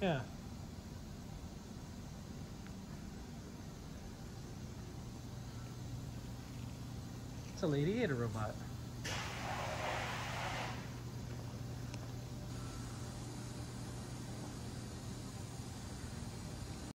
Yeah. It's a lady and a robot.